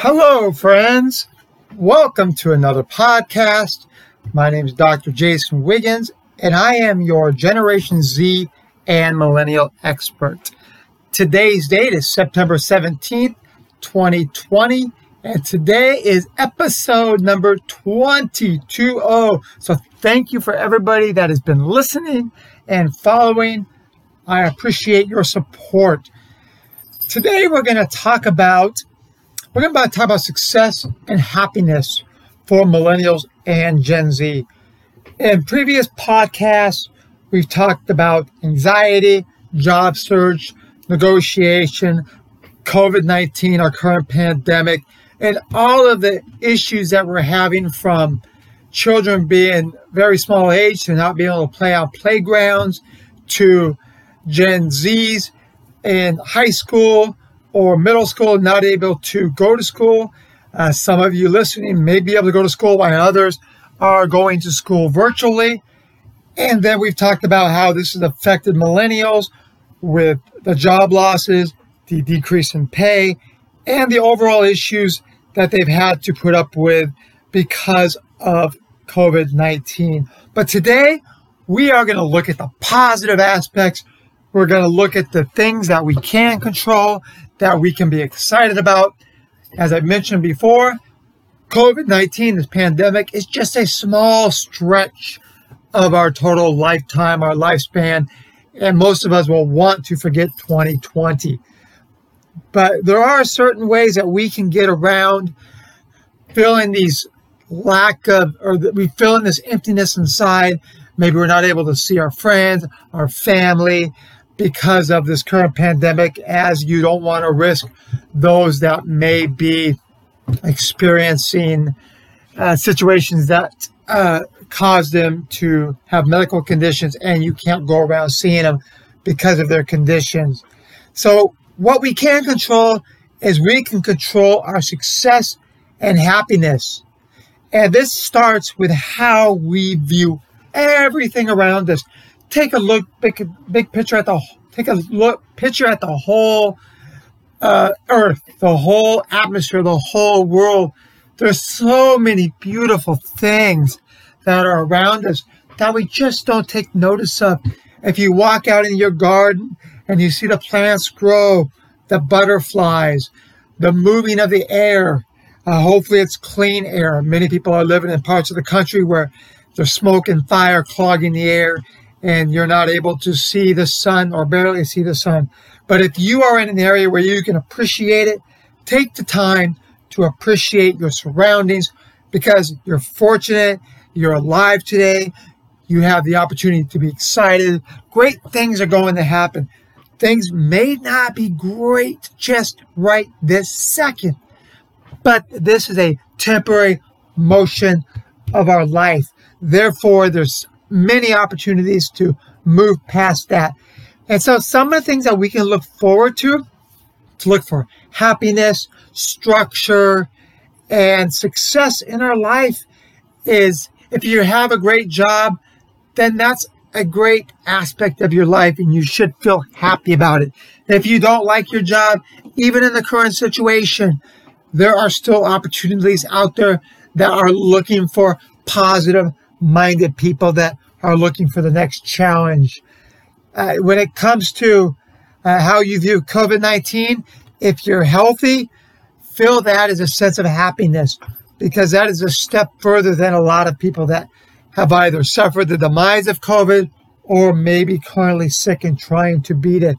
Hello, friends. Welcome to another podcast. My name is Dr. Jason Wiggins, and I am your Generation Z and Millennial expert. Today's date is September 17th, 2020, and today is episode number 220. So thank you for everybody that has been listening and following. I appreciate your support. Today we're going to talk about we're going to talk about success and happiness for millennials and Gen Z. In previous podcasts, we've talked about anxiety, job search, negotiation, COVID 19, our current pandemic, and all of the issues that we're having from children being very small age to not being able to play on playgrounds to Gen Zs in high school or middle school not able to go to school. Uh, some of you listening may be able to go to school while others are going to school virtually. And then we've talked about how this has affected millennials with the job losses, the decrease in pay, and the overall issues that they've had to put up with because of COVID 19. But today, we are going to look at the positive aspects. We're going to look at the things that we can control that we can be excited about. As I mentioned before, COVID 19, this pandemic, is just a small stretch of our total lifetime, our lifespan, and most of us will want to forget 2020. But there are certain ways that we can get around feeling these lack of, or we feel in this emptiness inside. Maybe we're not able to see our friends, our family, because of this current pandemic, as you don't want to risk those that may be experiencing uh, situations that uh, cause them to have medical conditions and you can't go around seeing them because of their conditions. So, what we can control is we can control our success and happiness. And this starts with how we view everything around us take a look, big, big picture at the, take a look, picture at the whole uh, earth, the whole atmosphere, the whole world. There's so many beautiful things that are around us that we just don't take notice of. If you walk out in your garden and you see the plants grow, the butterflies, the moving of the air, uh, hopefully it's clean air. Many people are living in parts of the country where there's smoke and fire clogging the air and you're not able to see the sun or barely see the sun. But if you are in an area where you can appreciate it, take the time to appreciate your surroundings because you're fortunate, you're alive today, you have the opportunity to be excited. Great things are going to happen. Things may not be great just right this second, but this is a temporary motion of our life. Therefore, there's many opportunities to move past that. And so some of the things that we can look forward to, to look for happiness, structure, and success in our life is if you have a great job, then that's a great aspect of your life and you should feel happy about it. if you don't like your job, even in the current situation, there are still opportunities out there that are looking for positive minded people that are looking for the next challenge. Uh, when it comes to uh, how you view COVID 19, if you're healthy, feel that as a sense of happiness because that is a step further than a lot of people that have either suffered the demise of COVID or maybe currently sick and trying to beat it.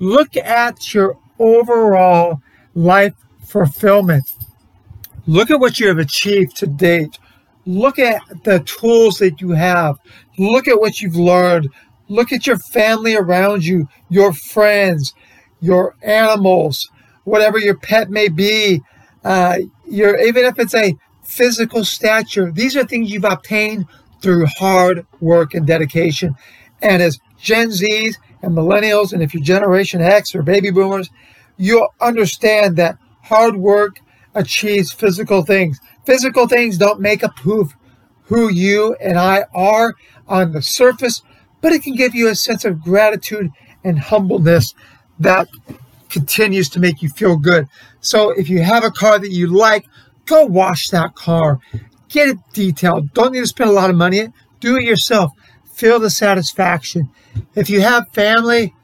Look at your overall life fulfillment. Look at what you have achieved to date. Look at the tools that you have. Look at what you've learned. Look at your family around you, your friends, your animals, whatever your pet may be. Uh, your even if it's a physical stature, these are things you've obtained through hard work and dedication. And as Gen Zs and millennials, and if you're Generation X or baby boomers, you'll understand that hard work achieves physical things. Physical things don't make up who, who you and I are on the surface, but it can give you a sense of gratitude and humbleness that continues to make you feel good. So if you have a car that you like, go wash that car. Get it detailed. Don't need to spend a lot of money. Do it yourself. Feel the satisfaction. If you have family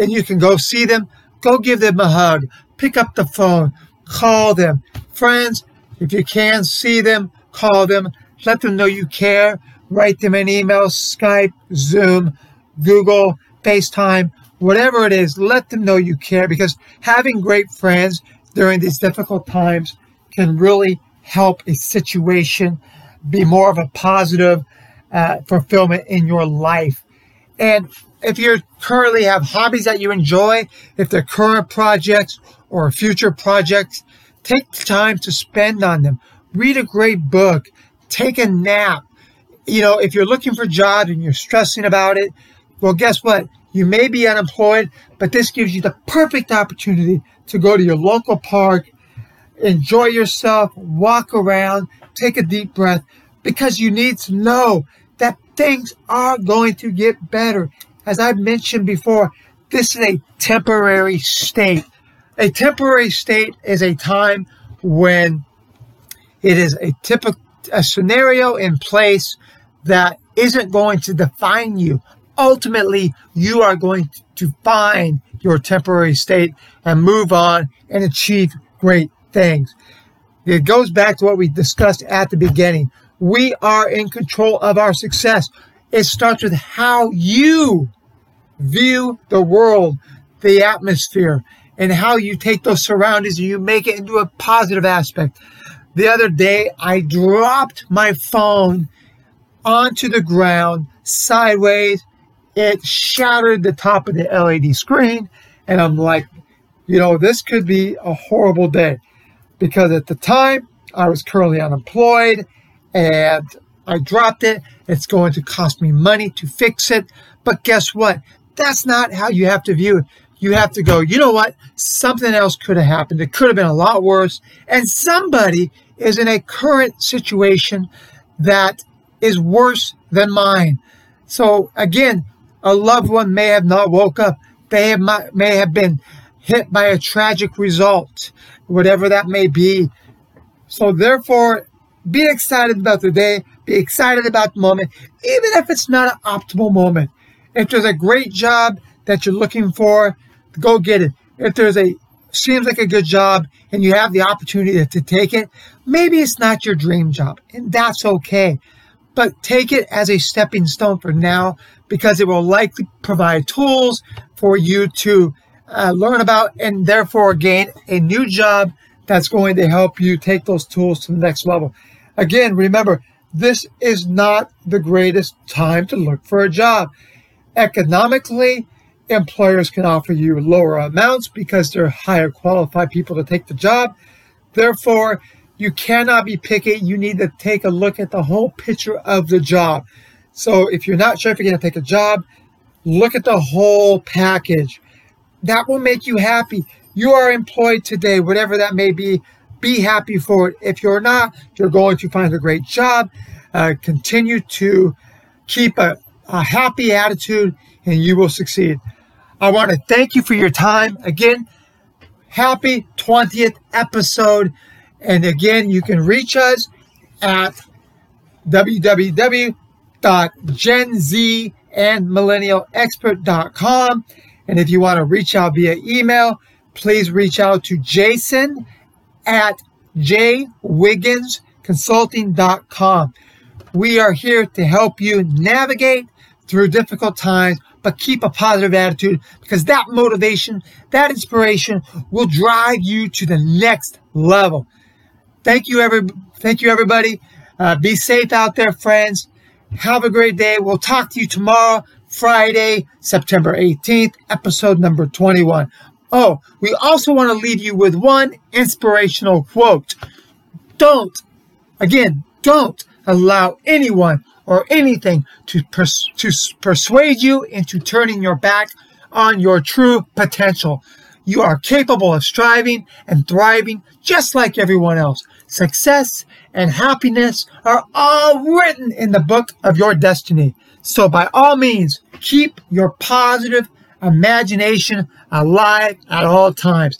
and you can go see them, go give them a hug. Pick up the phone. Call them. Friends, if you can see them, call them. Let them know you care. Write them an email, Skype, Zoom, Google, FaceTime, whatever it is. Let them know you care because having great friends during these difficult times can really help a situation be more of a positive uh, fulfillment in your life. And if you currently have hobbies that you enjoy, if they're current projects or future projects, take time to spend on them. Read a great book. Take a nap. You know, if you're looking for a job and you're stressing about it, well, guess what? You may be unemployed, but this gives you the perfect opportunity to go to your local park, enjoy yourself, walk around, take a deep breath, because you need to know that things are going to get better. As I mentioned before, this is a temporary state. A temporary state is a time when it is a typical a scenario in place that isn't going to define you. Ultimately, you are going to find your temporary state and move on and achieve great things. It goes back to what we discussed at the beginning. We are in control of our success. It starts with how you view the world, the atmosphere, and how you take those surroundings and you make it into a positive aspect. The other day, I dropped my phone onto the ground sideways. It shattered the top of the LED screen. And I'm like, you know, this could be a horrible day because at the time I was currently unemployed and I dropped it. It's going to cost me money to fix it. But guess what? That's not how you have to view it. You have to go, you know what? Something else could have happened. It could have been a lot worse. And somebody is in a current situation that is worse than mine. So again, a loved one may have not woke up. They have, may have been hit by a tragic result, whatever that may be. So therefore, be excited about the day. Be excited about the moment, even if it's not an optimal moment. If there's a great job that you're looking for, go get it. If there's a seems like a good job and you have the opportunity to take it, maybe it's not your dream job, and that's okay. But take it as a stepping stone for now because it will likely provide tools for you to uh, learn about and therefore gain a new job that's going to help you take those tools to the next level. Again, remember, this is not the greatest time to look for a job. Economically, employers can offer you lower amounts because they're higher qualified people to take the job. Therefore, you cannot be picky. You need to take a look at the whole picture of the job. So if you're not sure if you're going to take a job, look at the whole package. That will make you happy. You are employed today, whatever that may be. Be happy for it. If you're not, you're going to find a great job. Uh, continue to keep a, a happy attitude and you will succeed. I want to thank you for your time. Again, happy 20th episode. And again, you can reach us at www.genzandmillennialexpert.com. And if you want to reach out via email, please reach out to Jason at jwigginsconsulting.com. We are here to help you navigate through difficult times, but keep a positive attitude because that motivation, that inspiration will drive you to the next level. Thank you, every, thank you, everybody. Uh, be safe out there, friends. Have a great day. We'll talk to you tomorrow, Friday, September 18th, episode number 21. Oh, we also want to leave you with one inspirational quote. Don't, again, don't allow anyone or anything to, pers- to persuade you into turning your back on your true potential. You are capable of striving and thriving just like everyone else. Success and happiness are all written in the book of your destiny. So by all means, keep your positive imagination alive at all times.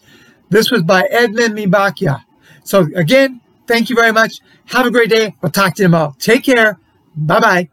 This was by Edmond Mbiaka. So again, thank you very much. Have a great day. We'll talk to you tomorrow. Take care. Bye bye.